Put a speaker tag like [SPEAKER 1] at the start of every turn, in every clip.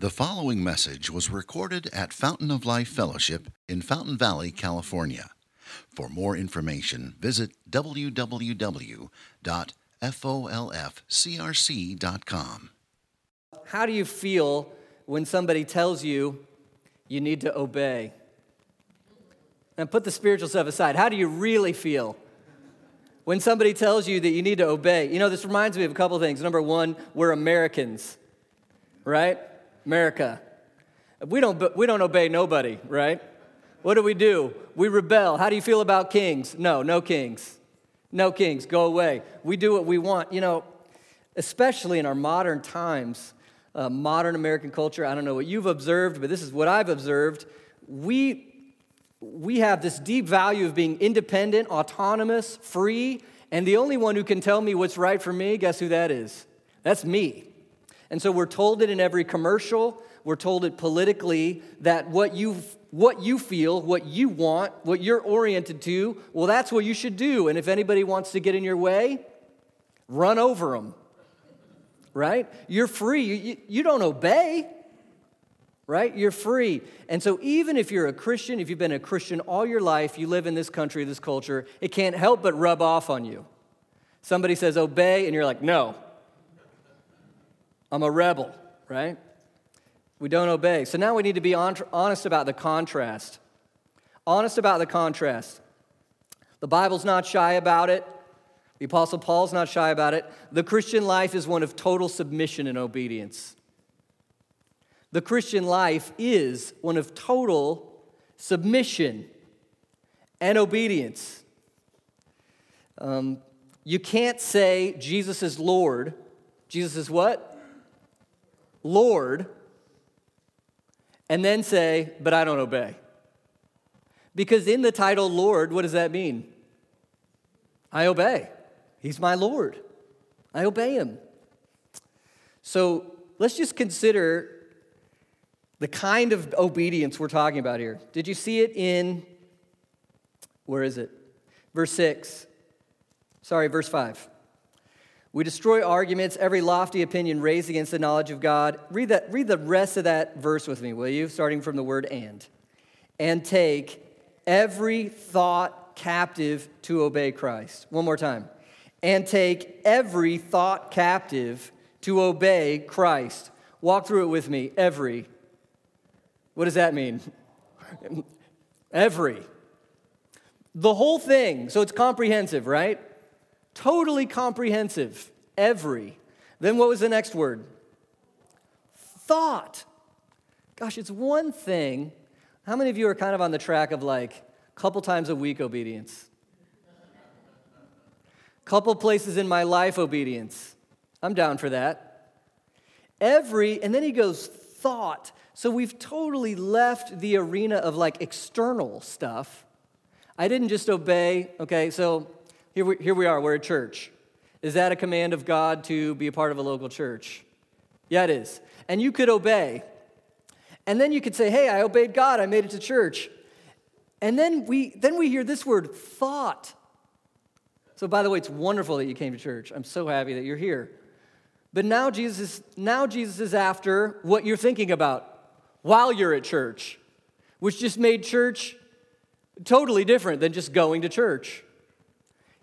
[SPEAKER 1] The following message was recorded at Fountain of Life Fellowship in Fountain Valley, California. For more information, visit www.folfcrc.com.
[SPEAKER 2] How do you feel when somebody tells you you need to obey? And put the spiritual stuff aside. How do you really feel when somebody tells you that you need to obey? You know, this reminds me of a couple things. Number one, we're Americans, right? America. We don't, we don't obey nobody, right? What do we do? We rebel. How do you feel about kings? No, no kings. No kings. Go away. We do what we want. You know, especially in our modern times, uh, modern American culture, I don't know what you've observed, but this is what I've observed. We, we have this deep value of being independent, autonomous, free, and the only one who can tell me what's right for me, guess who that is? That's me. And so we're told it in every commercial, we're told it politically that what you what you feel, what you want, what you're oriented to, well that's what you should do. And if anybody wants to get in your way, run over them. Right? You're free. You, you don't obey. Right? You're free. And so, even if you're a Christian, if you've been a Christian all your life, you live in this country, this culture, it can't help but rub off on you. Somebody says obey, and you're like, no, I'm a rebel, right? We don't obey. So now we need to be honest about the contrast. Honest about the contrast. The Bible's not shy about it. The Apostle Paul's not shy about it. The Christian life is one of total submission and obedience. The Christian life is one of total submission and obedience. Um, you can't say Jesus is Lord. Jesus is what? Lord, and then say, but I don't obey. Because in the title Lord, what does that mean? I obey. He's my Lord. I obey him. So let's just consider the kind of obedience we're talking about here. Did you see it in, where is it? Verse 6. Sorry, verse 5. We destroy arguments, every lofty opinion raised against the knowledge of God. Read, that, read the rest of that verse with me, will you? Starting from the word and. And take every thought captive to obey Christ. One more time. And take every thought captive to obey Christ. Walk through it with me. Every. What does that mean? every. The whole thing. So it's comprehensive, right? Totally comprehensive. Every. Then what was the next word? Thought. Gosh, it's one thing. How many of you are kind of on the track of like a couple times a week obedience? Couple places in my life obedience. I'm down for that. Every, and then he goes, thought. So we've totally left the arena of like external stuff. I didn't just obey, okay, so here we, here we are, we're a church. Is that a command of God to be a part of a local church? Yeah, it is. And you could obey. And then you could say, hey, I obeyed God, I made it to church. And then we, then we hear this word, thought. So, by the way, it's wonderful that you came to church. I'm so happy that you're here. But now Jesus, now Jesus is after what you're thinking about while you're at church, which just made church totally different than just going to church.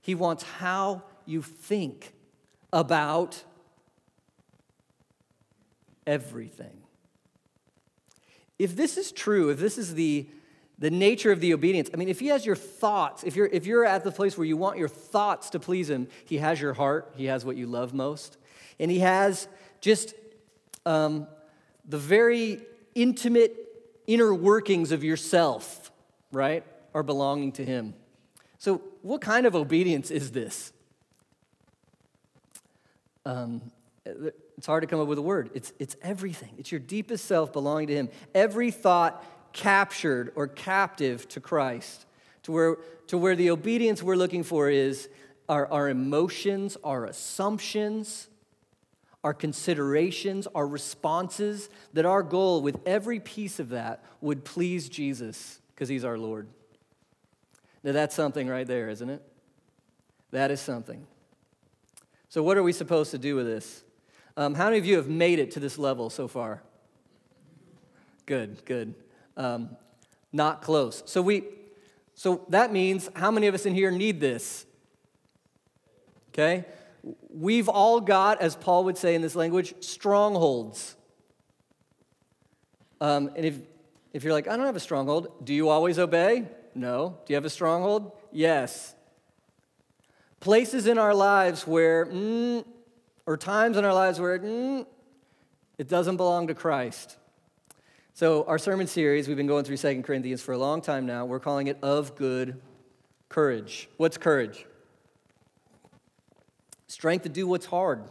[SPEAKER 2] He wants how you think about everything. If this is true, if this is the, the nature of the obedience, I mean, if he has your thoughts, if you're, if you're at the place where you want your thoughts to please him, he has your heart, he has what you love most, and he has just um, the very intimate inner workings of yourself, right, are belonging to him. So, what kind of obedience is this? Um, it's hard to come up with a word. It's, it's everything. It's your deepest self belonging to Him. Every thought captured or captive to Christ, to where, to where the obedience we're looking for is our, our emotions, our assumptions, our considerations, our responses, that our goal with every piece of that would please Jesus because He's our Lord. Now, that's something right there, isn't it? That is something. So, what are we supposed to do with this? Um, how many of you have made it to this level so far? Good, good. Um, not close. So we, so that means how many of us in here need this? Okay, we've all got, as Paul would say in this language, strongholds. Um, and if if you're like, I don't have a stronghold, do you always obey? No. Do you have a stronghold? Yes. Places in our lives where, mm, or times in our lives where mm, it doesn't belong to Christ. So, our sermon series, we've been going through Second Corinthians for a long time now. We're calling it Of Good Courage. What's courage? Strength to do what's hard.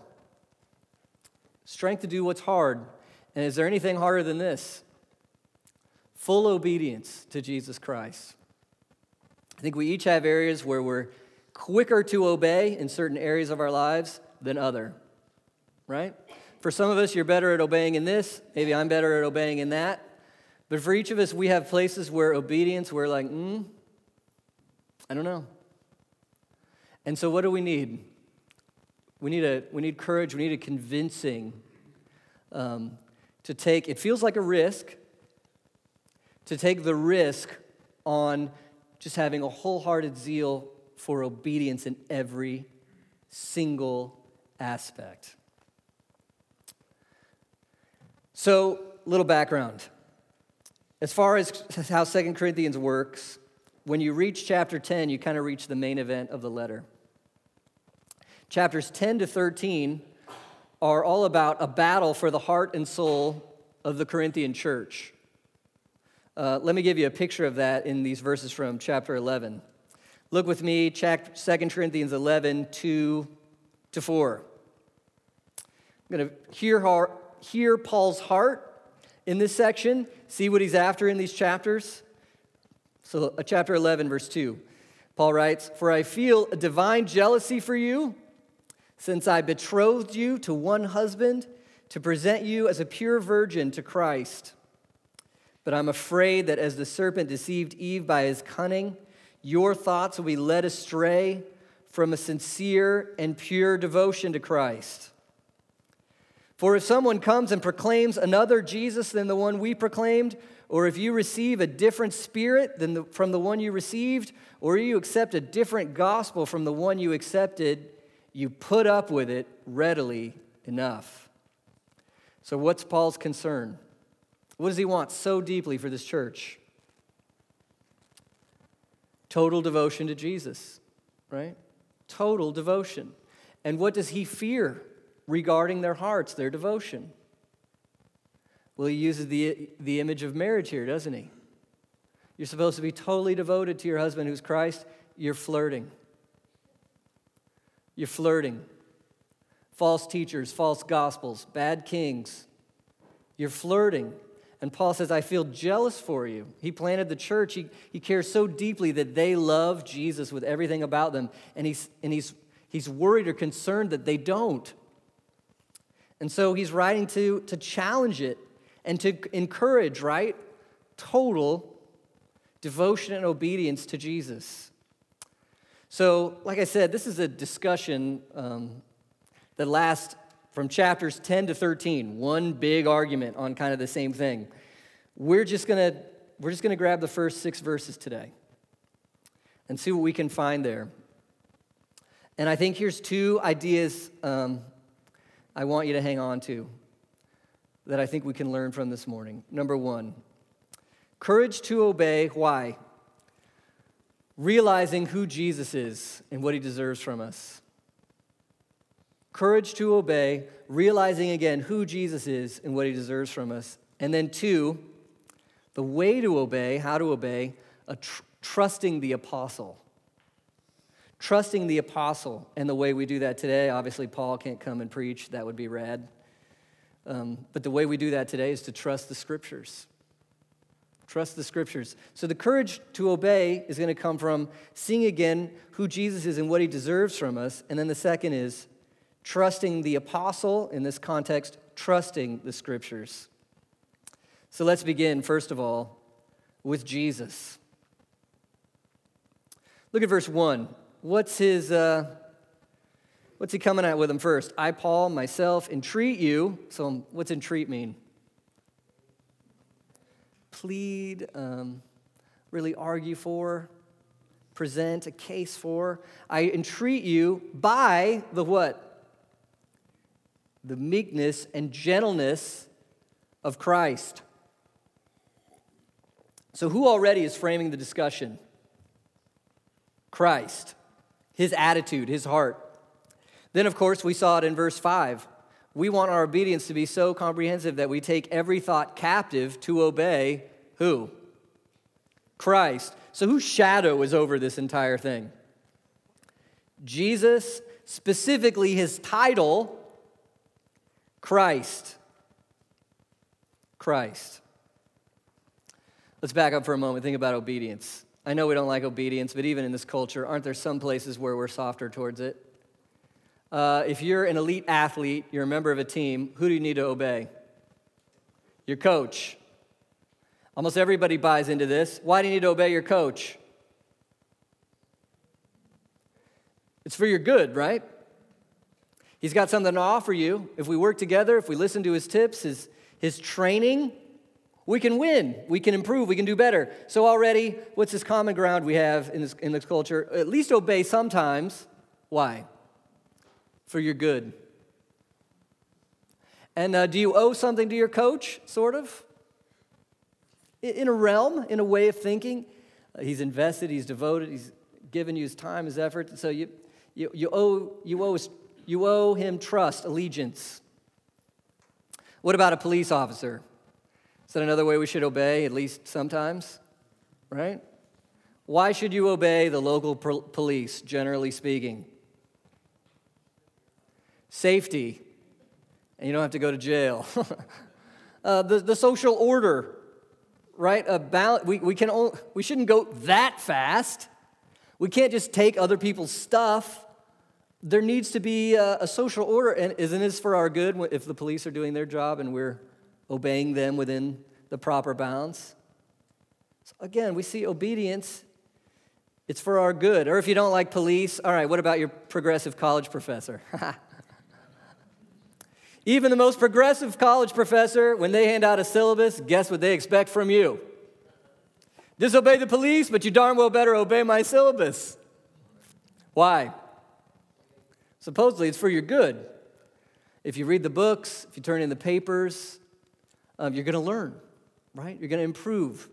[SPEAKER 2] Strength to do what's hard. And is there anything harder than this? Full obedience to Jesus Christ. I think we each have areas where we're quicker to obey in certain areas of our lives than other, right? For some of us, you're better at obeying in this. Maybe I'm better at obeying in that. But for each of us, we have places where obedience, we're like, hmm, I don't know. And so, what do we need? We need, a, we need courage, we need a convincing um, to take, it feels like a risk, to take the risk on just having a wholehearted zeal for obedience in every single aspect. So, little background. As far as how Second Corinthians works, when you reach chapter 10, you kind of reach the main event of the letter. Chapters 10 to 13 are all about a battle for the heart and soul of the Corinthian church. Uh, let me give you a picture of that in these verses from chapter 11. Look with me, 2 Corinthians 11, 2 to 4. I'm going to hear, hear Paul's heart in this section, see what he's after in these chapters. So, uh, chapter 11, verse 2, Paul writes, For I feel a divine jealousy for you since I betrothed you to one husband to present you as a pure virgin to Christ. But I'm afraid that as the serpent deceived Eve by his cunning, your thoughts will be led astray from a sincere and pure devotion to Christ. For if someone comes and proclaims another Jesus than the one we proclaimed, or if you receive a different spirit than the, from the one you received, or you accept a different gospel from the one you accepted, you put up with it readily enough. So, what's Paul's concern? What does he want so deeply for this church? Total devotion to Jesus, right? Total devotion. And what does he fear regarding their hearts, their devotion? Well, he uses the, the image of marriage here, doesn't he? You're supposed to be totally devoted to your husband who's Christ. You're flirting. You're flirting. False teachers, false gospels, bad kings. You're flirting. And Paul says, I feel jealous for you. He planted the church. He, he cares so deeply that they love Jesus with everything about them. And, he's, and he's, he's worried or concerned that they don't. And so he's writing to, to challenge it and to encourage, right? Total devotion and obedience to Jesus. So, like I said, this is a discussion um, that lasts from chapters 10 to 13, one big argument on kind of the same thing. We're just gonna, we're just gonna grab the first six verses today and see what we can find there. And I think here's two ideas um, I want you to hang on to that I think we can learn from this morning. Number one, courage to obey. Why? Realizing who Jesus is and what he deserves from us courage to obey, realizing again who Jesus is and what he deserves from us. And then, two, the way to obey, how to obey, tr- trusting the apostle. Trusting the apostle. And the way we do that today, obviously, Paul can't come and preach, that would be rad. Um, but the way we do that today is to trust the scriptures. Trust the scriptures. So the courage to obey is going to come from seeing again who Jesus is and what he deserves from us. And then the second is trusting the apostle, in this context, trusting the scriptures. So let's begin, first of all, with Jesus. Look at verse 1. What's his. Uh, what's he coming at with him first? I, Paul, myself, entreat you. So, what's entreat mean? plead, um, really argue for, present a case for. I entreat you by the what? The meekness and gentleness of Christ. So, who already is framing the discussion? Christ, his attitude, his heart. Then, of course, we saw it in verse 5. We want our obedience to be so comprehensive that we take every thought captive to obey who? Christ. So, whose shadow is over this entire thing? Jesus, specifically his title, Christ. Christ. Let's back up for a moment. Think about obedience. I know we don't like obedience, but even in this culture, aren't there some places where we're softer towards it? Uh, if you're an elite athlete, you're a member of a team, who do you need to obey? Your coach. Almost everybody buys into this. Why do you need to obey your coach? It's for your good, right? He's got something to offer you. If we work together, if we listen to his tips, his, his training, we can win, we can improve, we can do better. So, already, what's this common ground we have in this, in this culture? At least obey sometimes. Why? For your good. And uh, do you owe something to your coach, sort of? In a realm, in a way of thinking. Uh, he's invested, he's devoted, he's given you his time, his effort. So, you, you, you, owe, you, owe, you owe him trust, allegiance. What about a police officer? Is that another way we should obey, at least sometimes? Right? Why should you obey the local police, generally speaking? Safety, and you don't have to go to jail. uh, the, the social order, right? About, we, we, can only, we shouldn't go that fast. We can't just take other people's stuff. There needs to be a, a social order, and isn't this for our good if the police are doing their job and we're obeying them within the proper bounds. So again, we see obedience, it's for our good. Or if you don't like police, all right, what about your progressive college professor? Even the most progressive college professor, when they hand out a syllabus, guess what they expect from you? Disobey the police, but you darn well better obey my syllabus. Why? Supposedly it's for your good. If you read the books, if you turn in the papers, um, you're going to learn, right? You're going to improve.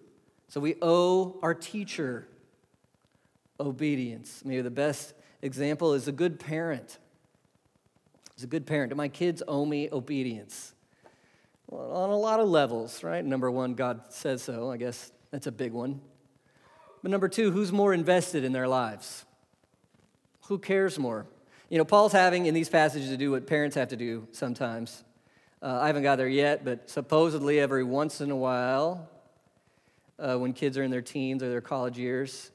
[SPEAKER 2] So we owe our teacher obedience. Maybe the best example is a good parent. As a good parent, do my kids owe me obedience? Well, on a lot of levels, right? Number one, God says so. I guess that's a big one. But number two, who's more invested in their lives? Who cares more? You know, Paul's having in these passages to do what parents have to do sometimes uh, I haven't got there yet, but supposedly every once in a while, uh, when kids are in their teens or their college years,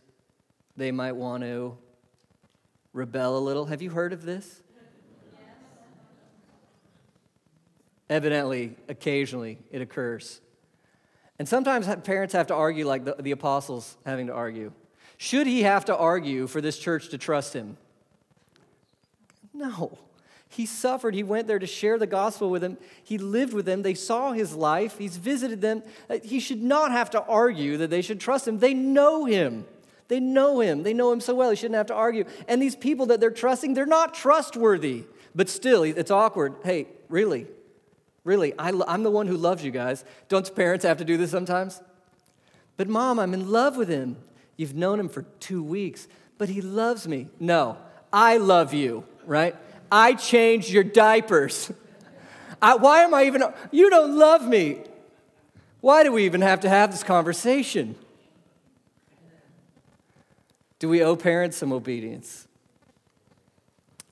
[SPEAKER 2] they might want to rebel a little. Have you heard of this? Yes. Evidently, occasionally, it occurs. And sometimes parents have to argue like the, the apostles having to argue. Should he have to argue for this church to trust him? No. He suffered. He went there to share the gospel with them. He lived with them. They saw his life. He's visited them. Uh, he should not have to argue that they should trust him. They know him. They know him. They know him so well. He shouldn't have to argue. And these people that they're trusting, they're not trustworthy. But still, it's awkward. Hey, really? Really? I, am the one who loves you guys. Don't parents have to do this sometimes? But mom, I'm in love with him. You've known him for two weeks, but he loves me. No, I love you, right? I changed your diapers. I, why am I even, you don't love me. Why do we even have to have this conversation? Do we owe parents some obedience?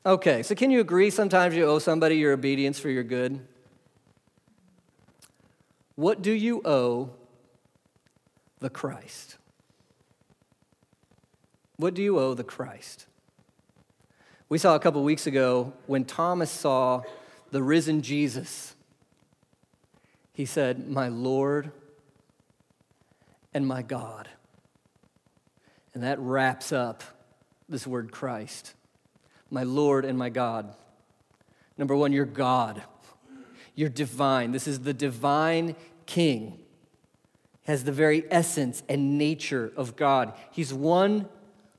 [SPEAKER 2] Okay, so can you agree sometimes you owe somebody your obedience for your good? What do you owe the Christ? What do you owe the Christ? We saw a couple weeks ago when Thomas saw the risen Jesus, he said, My Lord and my God. And that wraps up this word Christ. My Lord and my God. Number one, you're God. You're divine. This is the divine King. has the very essence and nature of God. He's one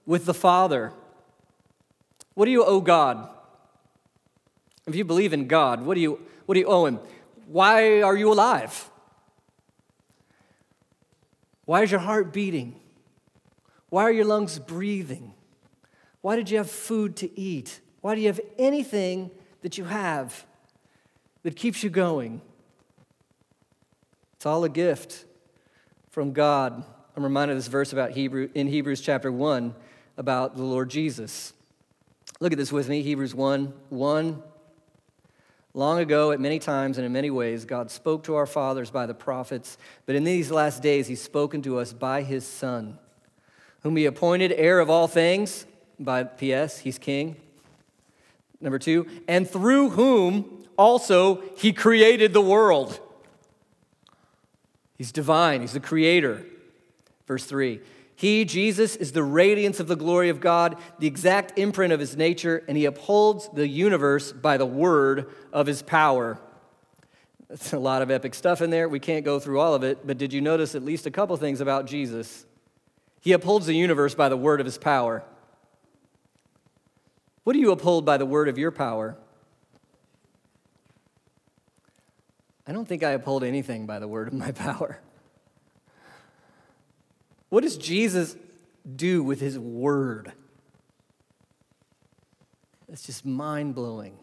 [SPEAKER 2] with the Father. What do you owe God? If you believe in God, what do you, what do you owe Him? Why are you alive? Why is your heart beating? Why are your lungs breathing? Why did you have food to eat? Why do you have anything that you have that keeps you going? It's all a gift from God. I'm reminded of this verse about Hebrew in Hebrews chapter 1 about the Lord Jesus. Look at this with me, Hebrews 1 1. Long ago, at many times and in many ways, God spoke to our fathers by the prophets, but in these last days, He's spoken to us by His Son, whom He appointed heir of all things. By P.S., He's King. Number two, and through whom also He created the world. He's divine, He's the creator. Verse three, he, Jesus, is the radiance of the glory of God, the exact imprint of his nature, and he upholds the universe by the word of his power. That's a lot of epic stuff in there. We can't go through all of it, but did you notice at least a couple things about Jesus? He upholds the universe by the word of his power. What do you uphold by the word of your power? I don't think I uphold anything by the word of my power. What does Jesus do with his word? It's just mind blowing.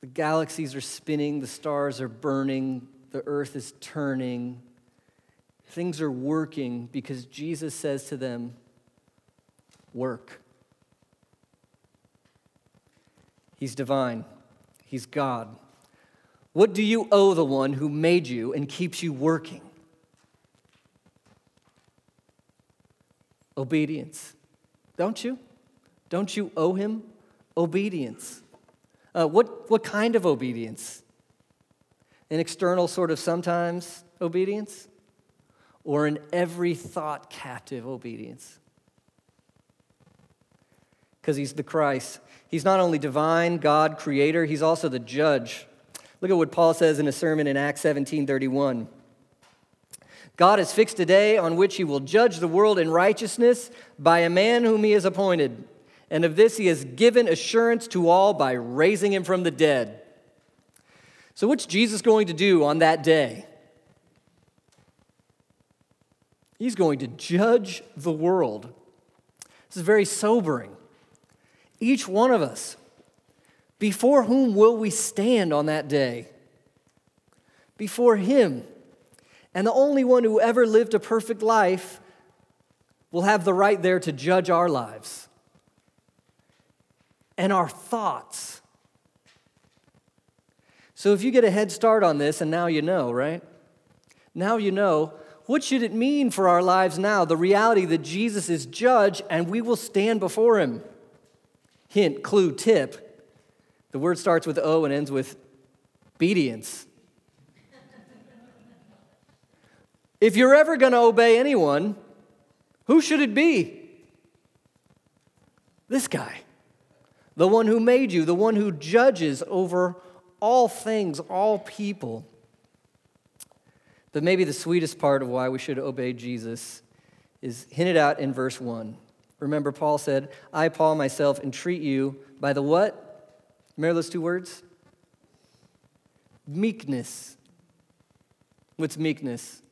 [SPEAKER 2] The galaxies are spinning, the stars are burning, the earth is turning. Things are working because Jesus says to them, Work. He's divine, He's God. What do you owe the one who made you and keeps you working? Obedience. Don't you? Don't you owe him obedience? Uh, what, what kind of obedience? An external sort of sometimes obedience? Or an every thought captive obedience? Because he's the Christ. He's not only divine, God, creator, he's also the judge. Look at what Paul says in a sermon in Acts 17 31. God has fixed a day on which he will judge the world in righteousness by a man whom he has appointed. And of this he has given assurance to all by raising him from the dead. So, what's Jesus going to do on that day? He's going to judge the world. This is very sobering. Each one of us, before whom will we stand on that day? Before him. And the only one who ever lived a perfect life will have the right there to judge our lives and our thoughts. So if you get a head start on this, and now you know, right? Now you know, what should it mean for our lives now? The reality that Jesus is judge and we will stand before him. Hint, clue, tip. The word starts with O and ends with obedience. If you're ever going to obey anyone, who should it be? This guy, the one who made you, the one who judges over all things, all people. But maybe the sweetest part of why we should obey Jesus is hinted out in verse 1. Remember, Paul said, I, Paul, myself, entreat you by the what? Remember those two words? Meekness. What's meekness?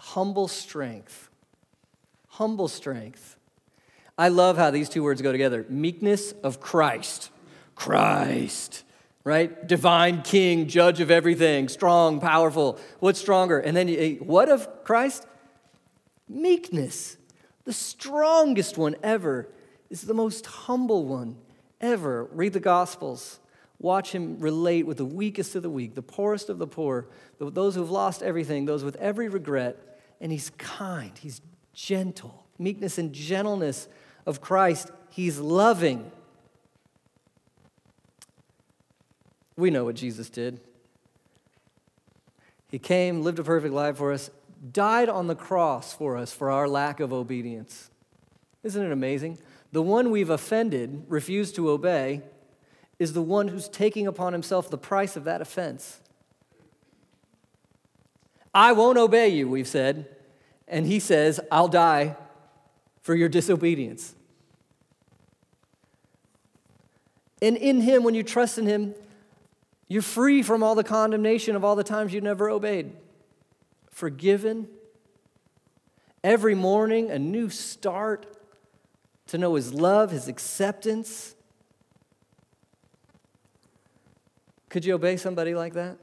[SPEAKER 2] Humble strength. Humble strength. I love how these two words go together meekness of Christ. Christ, right? Divine King, judge of everything, strong, powerful. What's stronger? And then eh, what of Christ? Meekness. The strongest one ever is the most humble one ever. Read the Gospels. Watch him relate with the weakest of the weak, the poorest of the poor, those who've lost everything, those with every regret and he's kind, he's gentle. Meekness and gentleness of Christ, he's loving. We know what Jesus did. He came, lived a perfect life for us, died on the cross for us for our lack of obedience. Isn't it amazing? The one we've offended, refused to obey, is the one who's taking upon himself the price of that offense. I won't obey you, we've said. And he says, I'll die for your disobedience. And in him, when you trust in him, you're free from all the condemnation of all the times you never obeyed. Forgiven. Every morning, a new start to know his love, his acceptance. Could you obey somebody like that?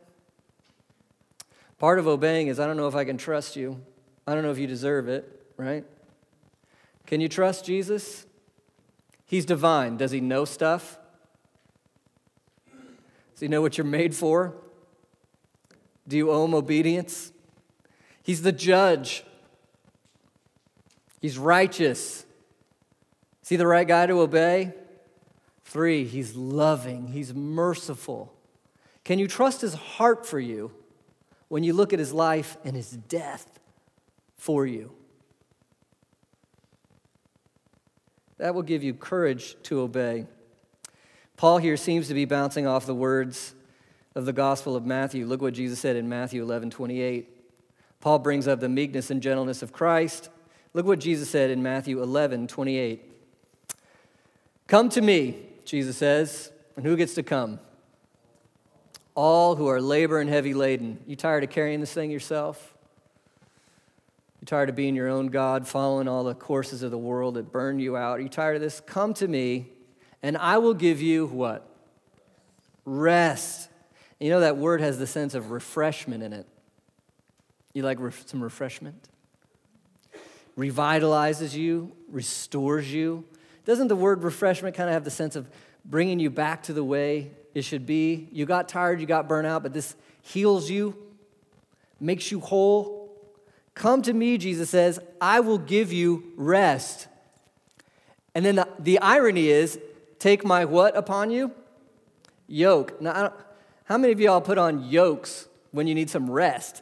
[SPEAKER 2] Part of obeying is I don't know if I can trust you. I don't know if you deserve it, right? Can you trust Jesus? He's divine. Does he know stuff? Does he know what you're made for? Do you owe him obedience? He's the judge. He's righteous. Is he the right guy to obey? Three, he's loving, he's merciful. Can you trust his heart for you when you look at his life and his death for you? That will give you courage to obey. Paul here seems to be bouncing off the words of the Gospel of Matthew. Look what Jesus said in Matthew 11 28. Paul brings up the meekness and gentleness of Christ. Look what Jesus said in Matthew 11 28. Come to me, Jesus says, and who gets to come? all who are labor and heavy laden. You tired of carrying this thing yourself? Tired of being your own God, following all the courses of the world that burn you out? Are you tired of this? Come to me, and I will give you what? Rest. You know that word has the sense of refreshment in it. You like some refreshment? Revitalizes you, restores you. Doesn't the word refreshment kind of have the sense of bringing you back to the way it should be. You got tired, you got burnt out, but this heals you, makes you whole. Come to me, Jesus says, I will give you rest. And then the, the irony is, take my what upon you? Yoke. Now, how many of y'all put on yokes when you need some rest?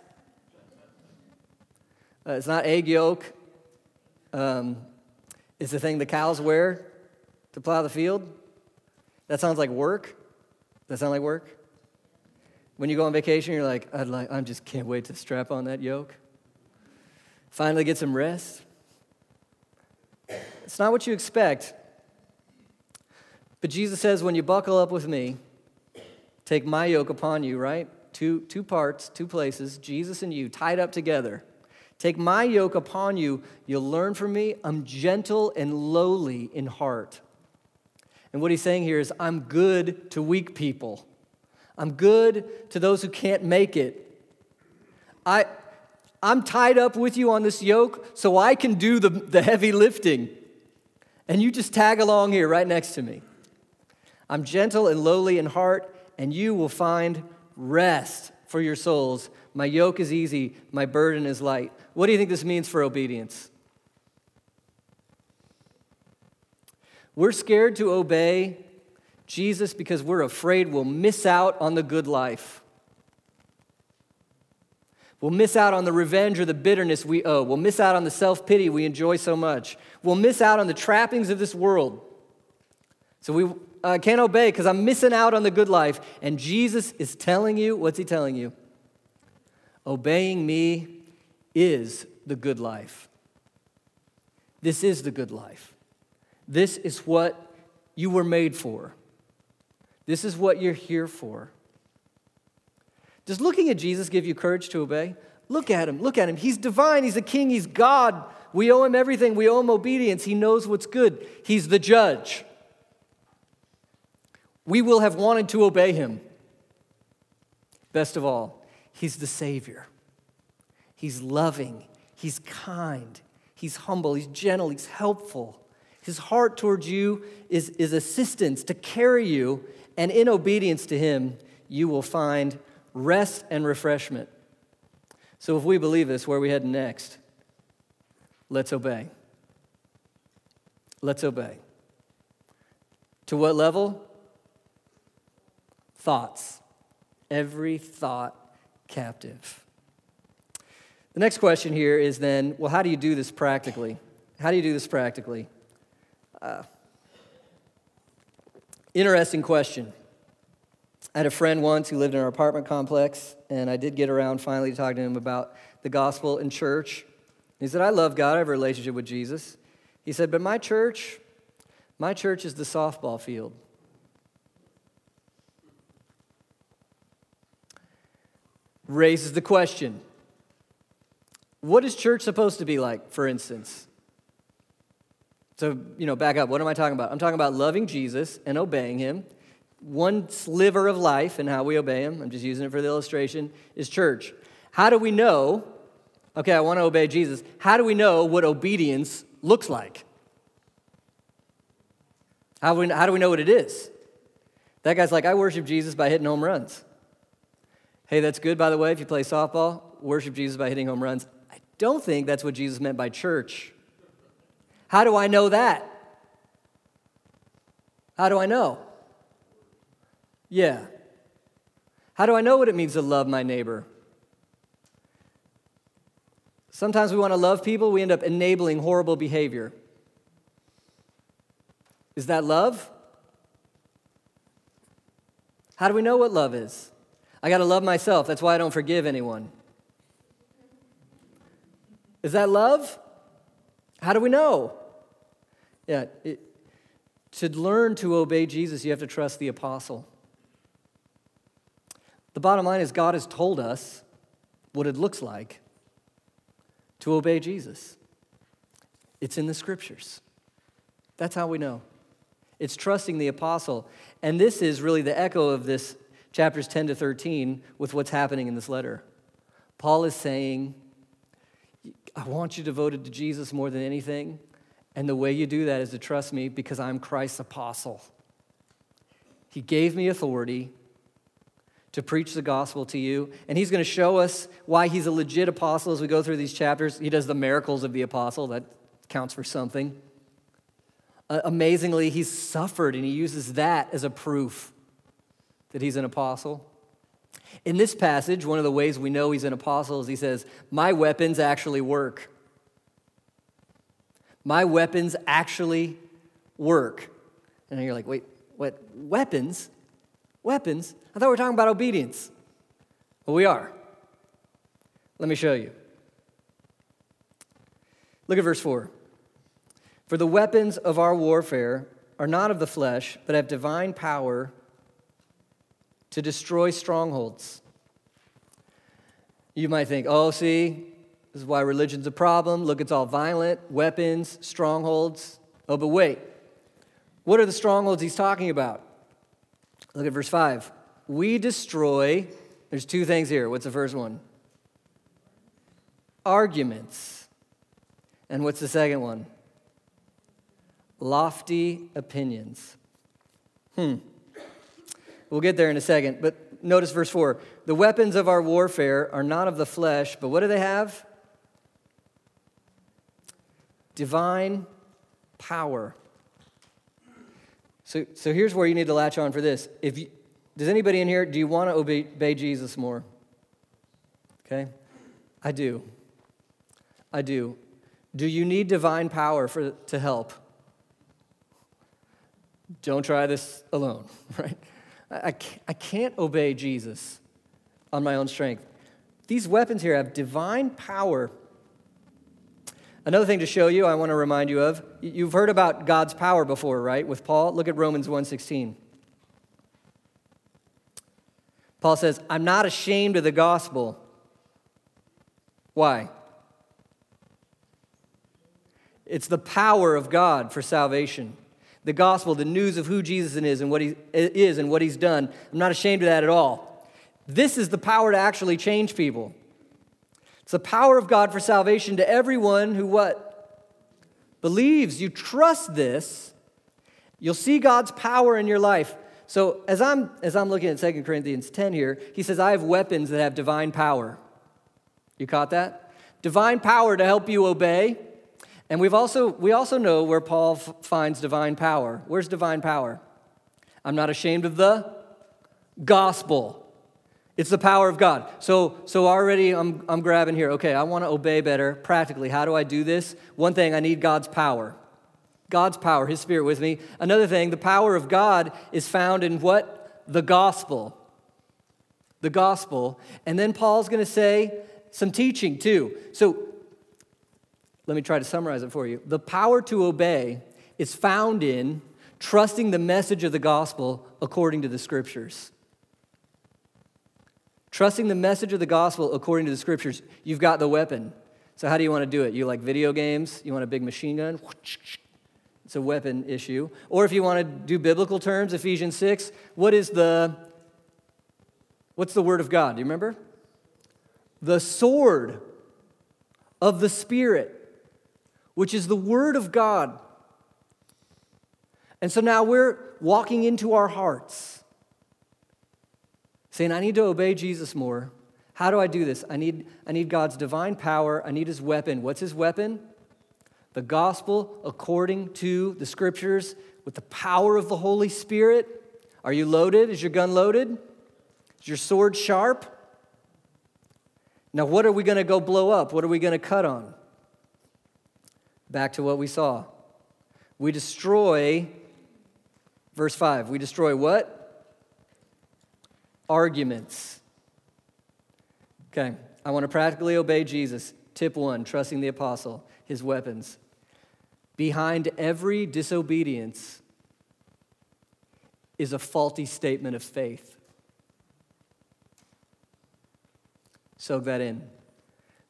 [SPEAKER 2] Uh, it's not egg yolk. Um, it's the thing the cows wear to plow the field. That sounds like work. Does that sound like work? When you go on vacation, you're like, I'd like, I just can't wait to strap on that yoke. Finally get some rest. It's not what you expect. But Jesus says, when you buckle up with me, take my yoke upon you, right? Two, two parts, two places, Jesus and you, tied up together. Take my yoke upon you. You'll learn from me. I'm gentle and lowly in heart. And what he's saying here is, I'm good to weak people. I'm good to those who can't make it. I, I'm tied up with you on this yoke so I can do the, the heavy lifting. And you just tag along here right next to me. I'm gentle and lowly in heart, and you will find rest for your souls. My yoke is easy, my burden is light. What do you think this means for obedience? We're scared to obey Jesus because we're afraid we'll miss out on the good life. We'll miss out on the revenge or the bitterness we owe. We'll miss out on the self pity we enjoy so much. We'll miss out on the trappings of this world. So we uh, can't obey because I'm missing out on the good life. And Jesus is telling you what's he telling you? Obeying me is the good life. This is the good life. This is what you were made for. This is what you're here for. Does looking at Jesus give you courage to obey? Look at him. Look at him. He's divine. He's a king. He's God. We owe him everything. We owe him obedience. He knows what's good. He's the judge. We will have wanted to obey him. Best of all, he's the Savior. He's loving. He's kind. He's humble. He's gentle. He's helpful. His heart towards you is, is assistance to carry you, and in obedience to Him, you will find rest and refreshment. So, if we believe this, where are we heading next? Let's obey. Let's obey. To what level? Thoughts. Every thought captive. The next question here is then well, how do you do this practically? How do you do this practically? Uh, interesting question. I had a friend once who lived in our apartment complex, and I did get around finally to talk to him about the gospel and church. He said, I love God, I have a relationship with Jesus. He said, but my church, my church is the softball field. Raises the question what is church supposed to be like, for instance? So, you know, back up. What am I talking about? I'm talking about loving Jesus and obeying him one sliver of life and how we obey him, I'm just using it for the illustration, is church. How do we know, okay, I want to obey Jesus, how do we know what obedience looks like? How do we, how do, we know what it is? That guy's like, I worship Jesus by hitting home runs. Hey, that's good, by the way, if you play softball, worship Jesus by hitting home runs. I don't think that's what Jesus meant by church. How do I know that? How do I know? Yeah. How do I know what it means to love my neighbor? Sometimes we want to love people, we end up enabling horrible behavior. Is that love? How do we know what love is? I got to love myself. That's why I don't forgive anyone. Is that love? How do we know? Yeah, it, to learn to obey Jesus, you have to trust the apostle. The bottom line is, God has told us what it looks like to obey Jesus. It's in the scriptures. That's how we know. It's trusting the apostle. And this is really the echo of this chapters 10 to 13 with what's happening in this letter. Paul is saying, I want you devoted to Jesus more than anything. And the way you do that is to trust me because I'm Christ's apostle. He gave me authority to preach the gospel to you. And he's going to show us why he's a legit apostle as we go through these chapters. He does the miracles of the apostle, that counts for something. Uh, amazingly, he's suffered, and he uses that as a proof that he's an apostle. In this passage, one of the ways we know he's an apostle is he says, My weapons actually work. My weapons actually work. And you're like, wait, what? Weapons? Weapons? I thought we were talking about obedience. Well, we are. Let me show you. Look at verse 4. For the weapons of our warfare are not of the flesh, but have divine power to destroy strongholds. You might think, oh, see, this is why religion's a problem. Look, it's all violent, weapons, strongholds. Oh, but wait. What are the strongholds he's talking about? Look at verse 5 we destroy, there's two things here. What's the first one? Arguments. And what's the second one? Lofty opinions. Hmm. We'll get there in a second, but notice verse 4. The weapons of our warfare are not of the flesh, but what do they have? Divine power. So, so here's where you need to latch on for this. If you, does anybody in here, do you want to obey, obey Jesus more? Okay? I do. I do. Do you need divine power for, to help? Don't try this alone, right? I, I can't obey Jesus on my own strength. These weapons here have divine power. Another thing to show you, I want to remind you of, you've heard about God's power before, right? With Paul, look at Romans 1:16. Paul says, I'm not ashamed of the gospel. Why? It's the power of God for salvation. The gospel, the news of who Jesus is and what he is and what he's done. I'm not ashamed of that at all. This is the power to actually change people. It's the power of God for salvation to everyone who what? Believes. You trust this, you'll see God's power in your life. So as I'm as I'm looking at 2 Corinthians 10 here, he says, I have weapons that have divine power. You caught that? Divine power to help you obey. And we've also we also know where Paul f- finds divine power. Where's divine power? I'm not ashamed of the gospel. It's the power of God. So, so already I'm, I'm grabbing here. Okay, I want to obey better practically. How do I do this? One thing, I need God's power. God's power, His Spirit with me. Another thing, the power of God is found in what? The gospel. The gospel. And then Paul's going to say some teaching too. So let me try to summarize it for you. The power to obey is found in trusting the message of the gospel according to the scriptures. Trusting the message of the gospel according to the scriptures, you've got the weapon. So, how do you want to do it? You like video games? You want a big machine gun? It's a weapon issue. Or if you want to do biblical terms, Ephesians 6, what is the what's the word of God? Do you remember? The sword of the Spirit, which is the word of God. And so now we're walking into our hearts, saying, I need to obey Jesus more. How do I do this? I need, I need God's divine power. I need his weapon. What's his weapon? The gospel according to the scriptures with the power of the Holy Spirit. Are you loaded? Is your gun loaded? Is your sword sharp? Now, what are we going to go blow up? What are we going to cut on? Back to what we saw. We destroy, verse 5, we destroy what? Arguments. Okay, I want to practically obey Jesus. Tip one trusting the apostle, his weapons. Behind every disobedience is a faulty statement of faith. Soak that in.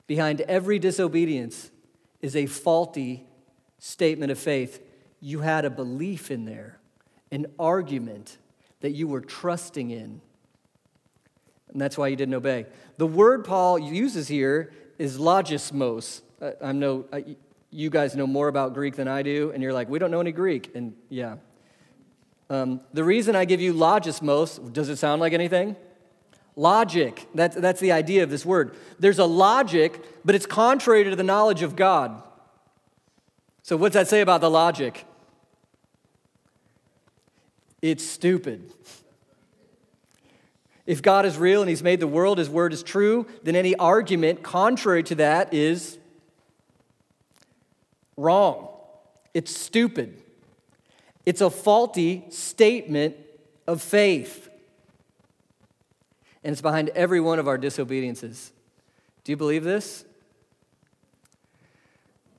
[SPEAKER 2] Behind every disobedience is a faulty statement of faith. You had a belief in there, an argument that you were trusting in. And that's why you didn't obey. The word Paul uses here is logismos. I, am no, you guys know more about Greek than I do, and you're like, we don't know any Greek. And yeah. Um, the reason I give you logismos, does it sound like anything? Logic. That's, that's the idea of this word. There's a logic, but it's contrary to the knowledge of God. So, what's that say about the logic? It's stupid. If God is real and He's made the world, His word is true, then any argument contrary to that is wrong. It's stupid. It's a faulty statement of faith. And it's behind every one of our disobediences. Do you believe this?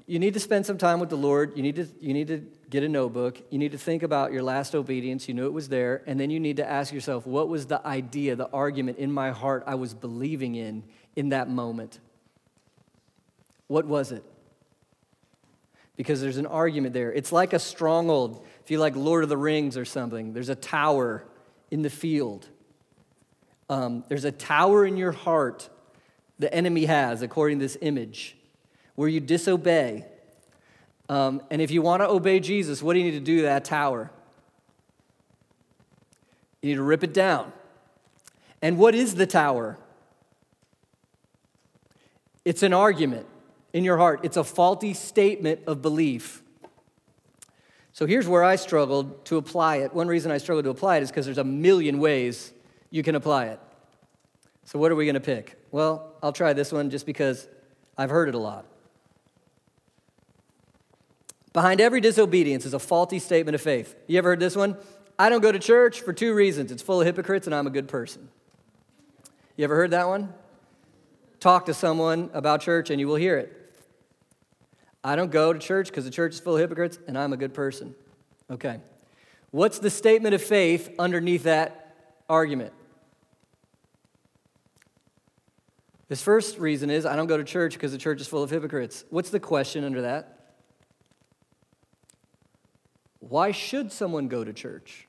[SPEAKER 2] You need to spend some time with the Lord. You need to, you need to get a notebook. You need to think about your last obedience. You knew it was there. And then you need to ask yourself, what was the idea, the argument in my heart I was believing in in that moment? What was it? Because there's an argument there. It's like a stronghold. If you like Lord of the Rings or something, there's a tower in the field. Um, there's a tower in your heart the enemy has, according to this image, where you disobey um, and if you want to obey Jesus, what do you need to do to that tower? You need to rip it down. And what is the tower? It's an argument in your heart, it's a faulty statement of belief. So here's where I struggled to apply it. One reason I struggled to apply it is because there's a million ways you can apply it. So, what are we going to pick? Well, I'll try this one just because I've heard it a lot. Behind every disobedience is a faulty statement of faith. You ever heard this one? I don't go to church for two reasons it's full of hypocrites and I'm a good person. You ever heard that one? Talk to someone about church and you will hear it. I don't go to church because the church is full of hypocrites and I'm a good person. Okay. What's the statement of faith underneath that argument? This first reason is I don't go to church because the church is full of hypocrites. What's the question under that? Why should someone go to church?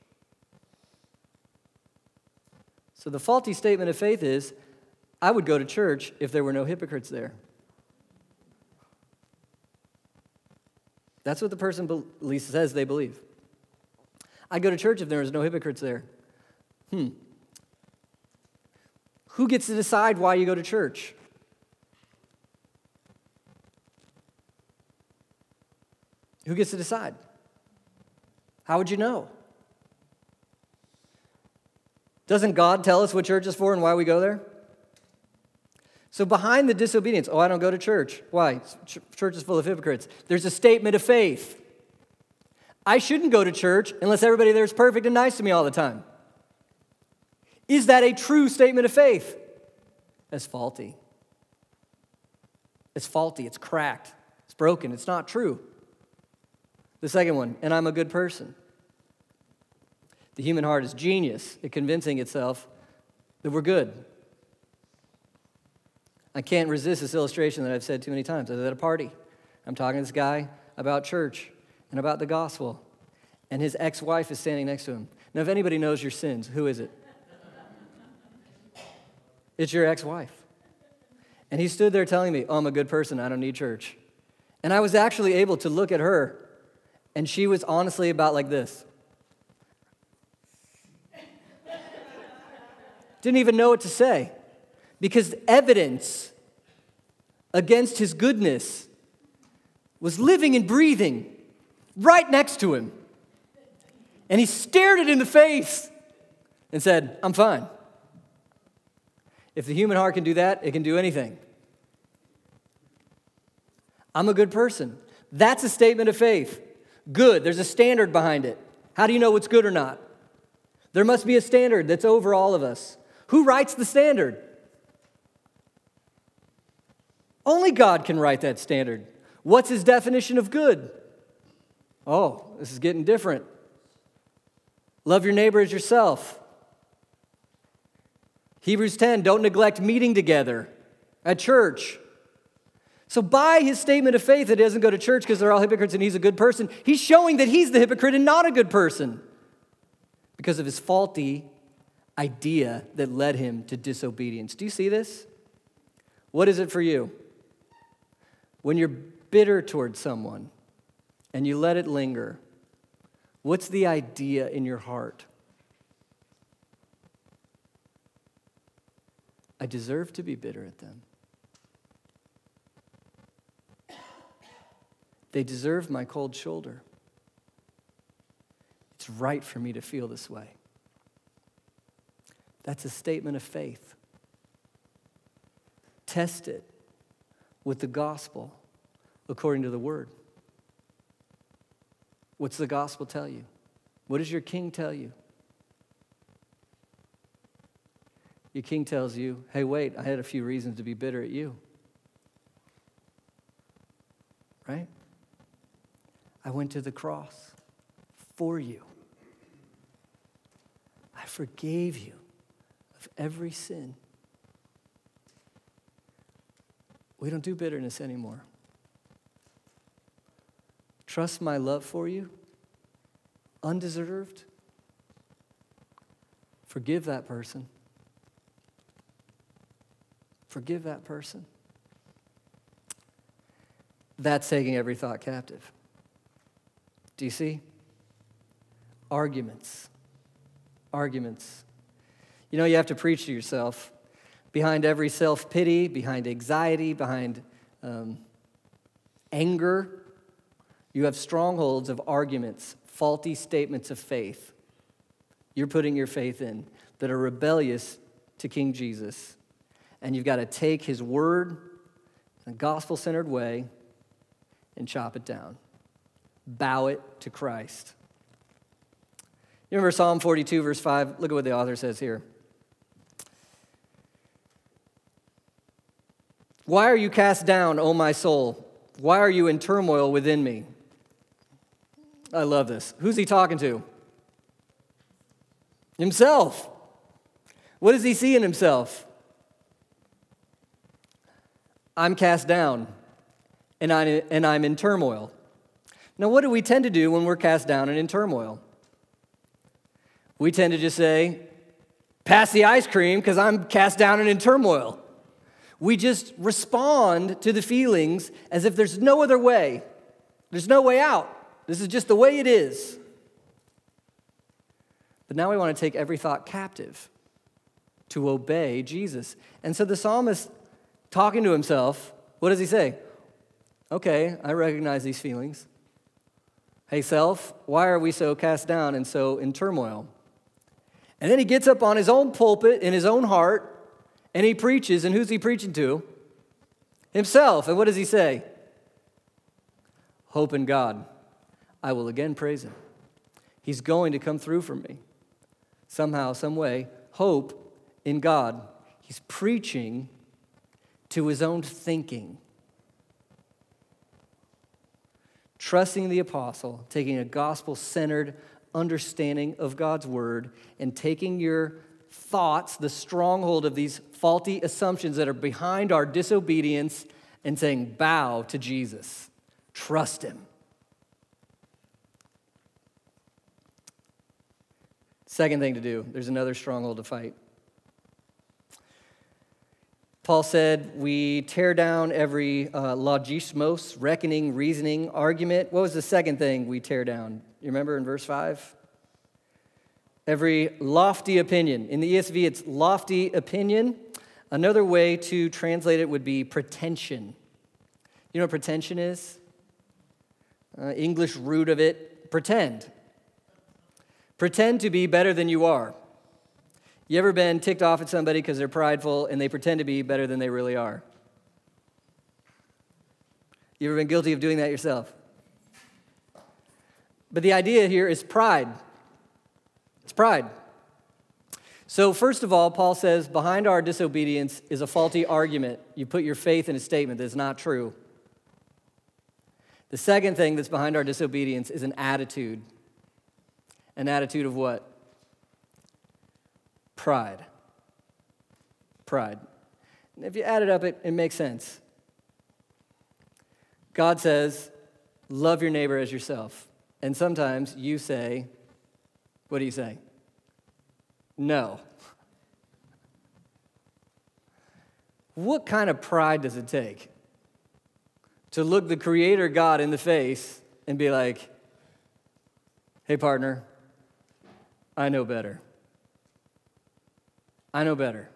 [SPEAKER 2] So the faulty statement of faith is I would go to church if there were no hypocrites there. That's what the person at least says they believe. I go to church if there is no hypocrites there. Hmm. Who gets to decide why you go to church? Who gets to decide? How would you know? Doesn't God tell us what church is for and why we go there? So, behind the disobedience, oh, I don't go to church. Why? Church is full of hypocrites. There's a statement of faith. I shouldn't go to church unless everybody there is perfect and nice to me all the time. Is that a true statement of faith? That's faulty. It's faulty, it's cracked, it's broken, it's not true. The second one, and I'm a good person. The human heart is genius at convincing itself that we're good. I can't resist this illustration that I've said too many times. I was at a party. I'm talking to this guy about church and about the gospel, and his ex wife is standing next to him. Now, if anybody knows your sins, who is it? It's your ex wife. And he stood there telling me, Oh, I'm a good person. I don't need church. And I was actually able to look at her, and she was honestly about like this. Didn't even know what to say because evidence against his goodness was living and breathing right next to him. And he stared it in the face and said, I'm fine. If the human heart can do that, it can do anything. I'm a good person. That's a statement of faith. Good, there's a standard behind it. How do you know what's good or not? There must be a standard that's over all of us. Who writes the standard? Only God can write that standard. What's his definition of good? Oh, this is getting different. Love your neighbor as yourself. Hebrews 10, don't neglect meeting together at church. So, by his statement of faith that he doesn't go to church because they're all hypocrites and he's a good person, he's showing that he's the hypocrite and not a good person because of his faulty idea that led him to disobedience. Do you see this? What is it for you? When you're bitter towards someone and you let it linger, what's the idea in your heart? I deserve to be bitter at them. They deserve my cold shoulder. It's right for me to feel this way. That's a statement of faith. Test it with the gospel according to the word. What's the gospel tell you? What does your king tell you? Your king tells you, hey, wait, I had a few reasons to be bitter at you. Right? I went to the cross for you. I forgave you of every sin. We don't do bitterness anymore. Trust my love for you, undeserved. Forgive that person. Forgive that person. That's taking every thought captive. Do you see? Arguments. Arguments. You know, you have to preach to yourself. Behind every self pity, behind anxiety, behind um, anger, you have strongholds of arguments, faulty statements of faith you're putting your faith in that are rebellious to King Jesus. And you've got to take his word in a gospel centered way and chop it down. Bow it to Christ. You remember Psalm 42, verse 5? Look at what the author says here. Why are you cast down, O my soul? Why are you in turmoil within me? I love this. Who's he talking to? Himself. What does he see in himself? I'm cast down and, I, and I'm in turmoil. Now, what do we tend to do when we're cast down and in turmoil? We tend to just say, pass the ice cream because I'm cast down and in turmoil. We just respond to the feelings as if there's no other way. There's no way out. This is just the way it is. But now we want to take every thought captive to obey Jesus. And so the psalmist, talking to himself, what does he say? Okay, I recognize these feelings. Hey, self, why are we so cast down and so in turmoil? And then he gets up on his own pulpit in his own heart and he preaches. And who's he preaching to? Himself. And what does he say? Hope in God. I will again praise him. He's going to come through for me. Somehow, some way, hope in God. He's preaching to his own thinking. Trusting the apostle, taking a gospel centered understanding of God's word, and taking your thoughts, the stronghold of these faulty assumptions that are behind our disobedience, and saying, Bow to Jesus. Trust him. Second thing to do, there's another stronghold to fight. Paul said, We tear down every uh, logismos, reckoning, reasoning, argument. What was the second thing we tear down? You remember in verse 5? Every lofty opinion. In the ESV, it's lofty opinion. Another way to translate it would be pretension. You know what pretension is? Uh, English root of it, pretend. Pretend to be better than you are. You ever been ticked off at somebody because they're prideful and they pretend to be better than they really are? You ever been guilty of doing that yourself? But the idea here is pride. It's pride. So, first of all, Paul says behind our disobedience is a faulty argument. You put your faith in a statement that's not true. The second thing that's behind our disobedience is an attitude. An attitude of what? Pride. Pride. And if you add it up, it, it makes sense. God says, love your neighbor as yourself. And sometimes you say, what do you say? No. What kind of pride does it take to look the Creator God in the face and be like, hey, partner, I know better? I know better.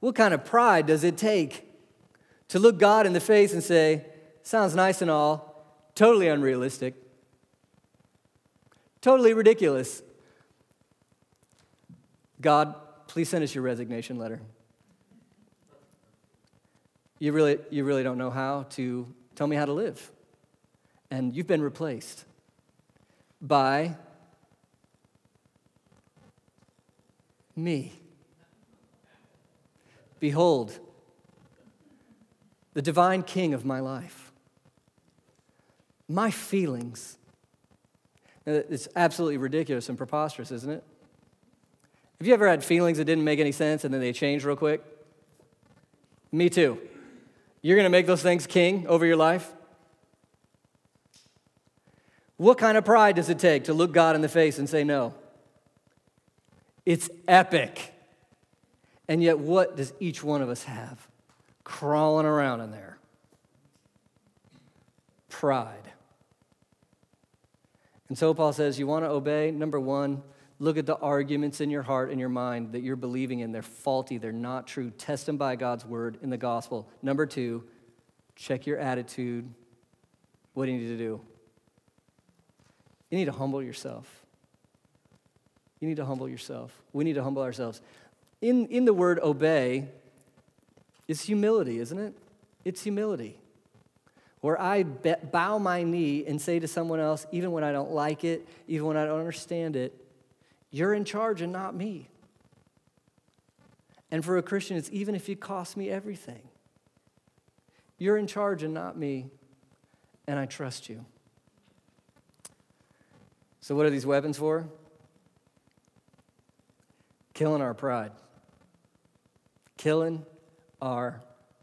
[SPEAKER 2] What kind of pride does it take to look God in the face and say, sounds nice and all, totally unrealistic, totally ridiculous? God, please send us your resignation letter. You really, you really don't know how to tell me how to live. And you've been replaced by me. Behold, the divine king of my life. My feelings. It's absolutely ridiculous and preposterous, isn't it? Have you ever had feelings that didn't make any sense and then they changed real quick? Me too. You're going to make those things king over your life? What kind of pride does it take to look God in the face and say no? It's epic. And yet, what does each one of us have crawling around in there? Pride. And so Paul says, You want to obey? Number one, look at the arguments in your heart and your mind that you're believing in. They're faulty, they're not true. Test them by God's word in the gospel. Number two, check your attitude. What do you need to do? You need to humble yourself. You need to humble yourself. We need to humble ourselves in, in the word obey is humility, isn't it? It's humility. Where I bow my knee and say to someone else, even when I don't like it, even when I don't understand it, you're in charge and not me. And for a Christian, it's even if it costs me everything. You're in charge and not me, and I trust you. So, what are these weapons for? Killing our pride killing our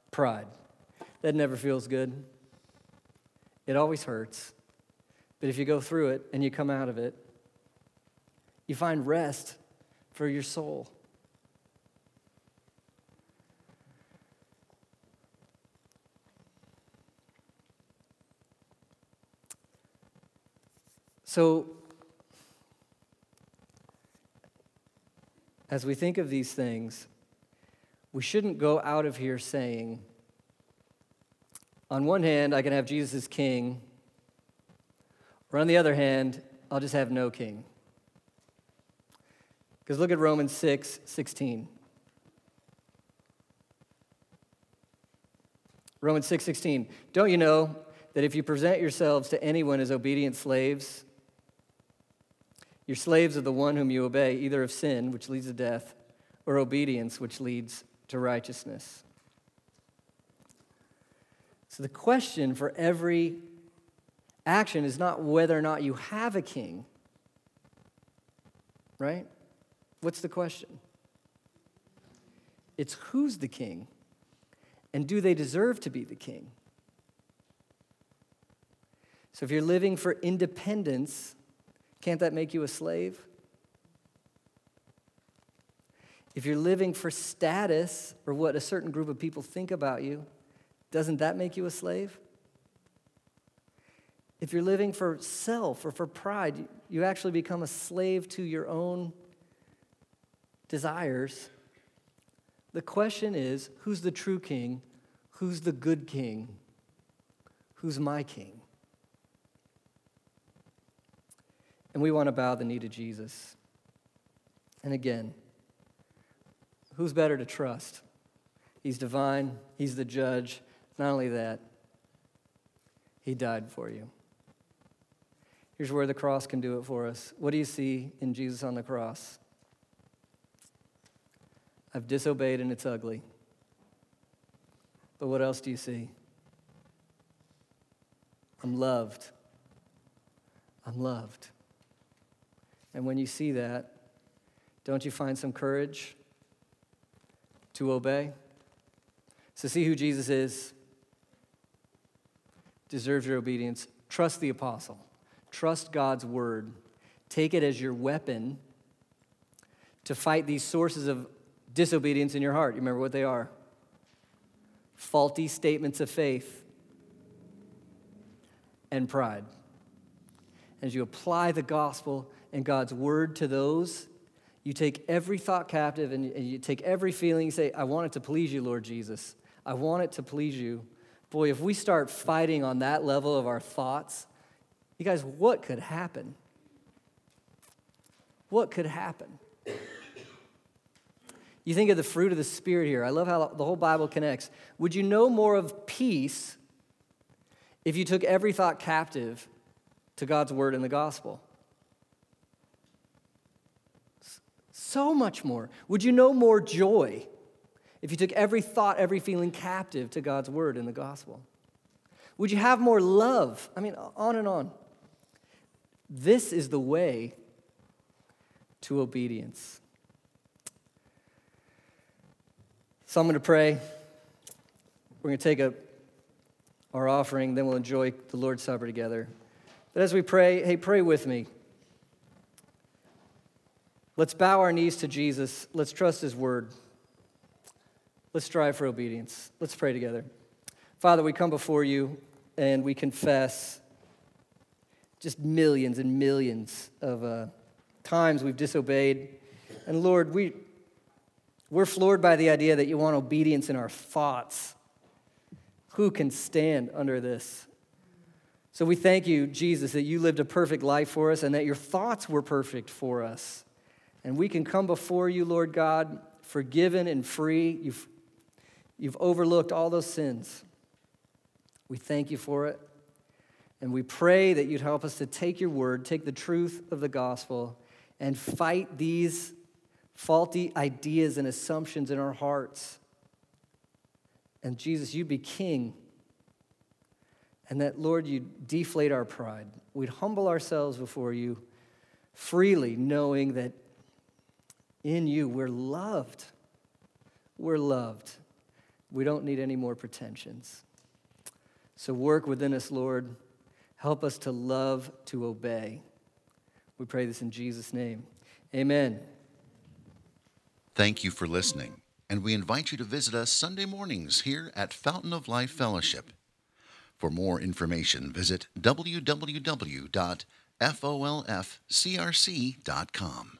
[SPEAKER 2] pride. That never feels good. It always hurts. But if you go through it and you come out of it, you find rest for your soul. So, as we think of these things, we shouldn't go out of here saying, on one hand, I can have Jesus as king, or on the other hand, I'll just have no king. Because look at Romans 6 16. Romans 6 16. Don't you know that if you present yourselves to anyone as obedient slaves, you're slaves of the one whom you obey, either of sin, which leads to death, or obedience, which leads to righteousness. So the question for every action is not whether or not you have a king, right? What's the question? It's who's the king, and do they deserve to be the king? So if you're living for independence, can't that make you a slave? If you're living for status or what a certain group of people think about you, doesn't that make you a slave? If you're living for self or for pride, you actually become a slave to your own desires. The question is who's the true king? Who's the good king? Who's my king? And we want to bow the knee to Jesus. And again, who's better to trust? He's divine, He's the judge. Not only that, He died for you. Here's where the cross can do it for us. What do you see in Jesus on the cross? I've disobeyed and it's ugly. But what else do you see? I'm loved. I'm loved. And when you see that, don't you find some courage to obey? So, see who Jesus is, deserves your obedience. Trust the apostle, trust God's word. Take it as your weapon to fight these sources of disobedience in your heart. You remember what they are? Faulty statements of faith and pride. As you apply the gospel and God's word to those, you take every thought captive and you take every feeling, you say, I want it to please you, Lord Jesus. I want it to please you. Boy, if we start fighting on that level of our thoughts, you guys, what could happen? What could happen? You think of the fruit of the Spirit here. I love how the whole Bible connects. Would you know more of peace if you took every thought captive to God's word and the gospel? So much more. Would you know more joy if you took every thought, every feeling captive to God's word in the gospel? Would you have more love? I mean, on and on. This is the way to obedience. So I'm going to pray. We're going to take a, our offering, then we'll enjoy the Lord's Supper together. But as we pray, hey, pray with me. Let's bow our knees to Jesus. Let's trust his word. Let's strive for obedience. Let's pray together. Father, we come before you and we confess just millions and millions of uh, times we've disobeyed. And Lord, we, we're floored by the idea that you want obedience in our thoughts. Who can stand under this? So we thank you, Jesus, that you lived a perfect life for us and that your thoughts were perfect for us. And we can come before you, Lord God, forgiven and free. You've, you've overlooked all those sins. We thank you for it. And we pray that you'd help us to take your word, take the truth of the gospel, and fight these faulty ideas and assumptions in our hearts. And Jesus, you'd be king. And that, Lord, you'd deflate our pride. We'd humble ourselves before you freely, knowing that in you, we're loved. We're loved. We don't need any more pretensions. So work within us, Lord. Help us to love, to obey. We pray this in Jesus' name. Amen.
[SPEAKER 1] Thank you for listening, and we invite you to visit us Sunday mornings here at Fountain of Life Fellowship. For more information, visit www.folfcrc.com.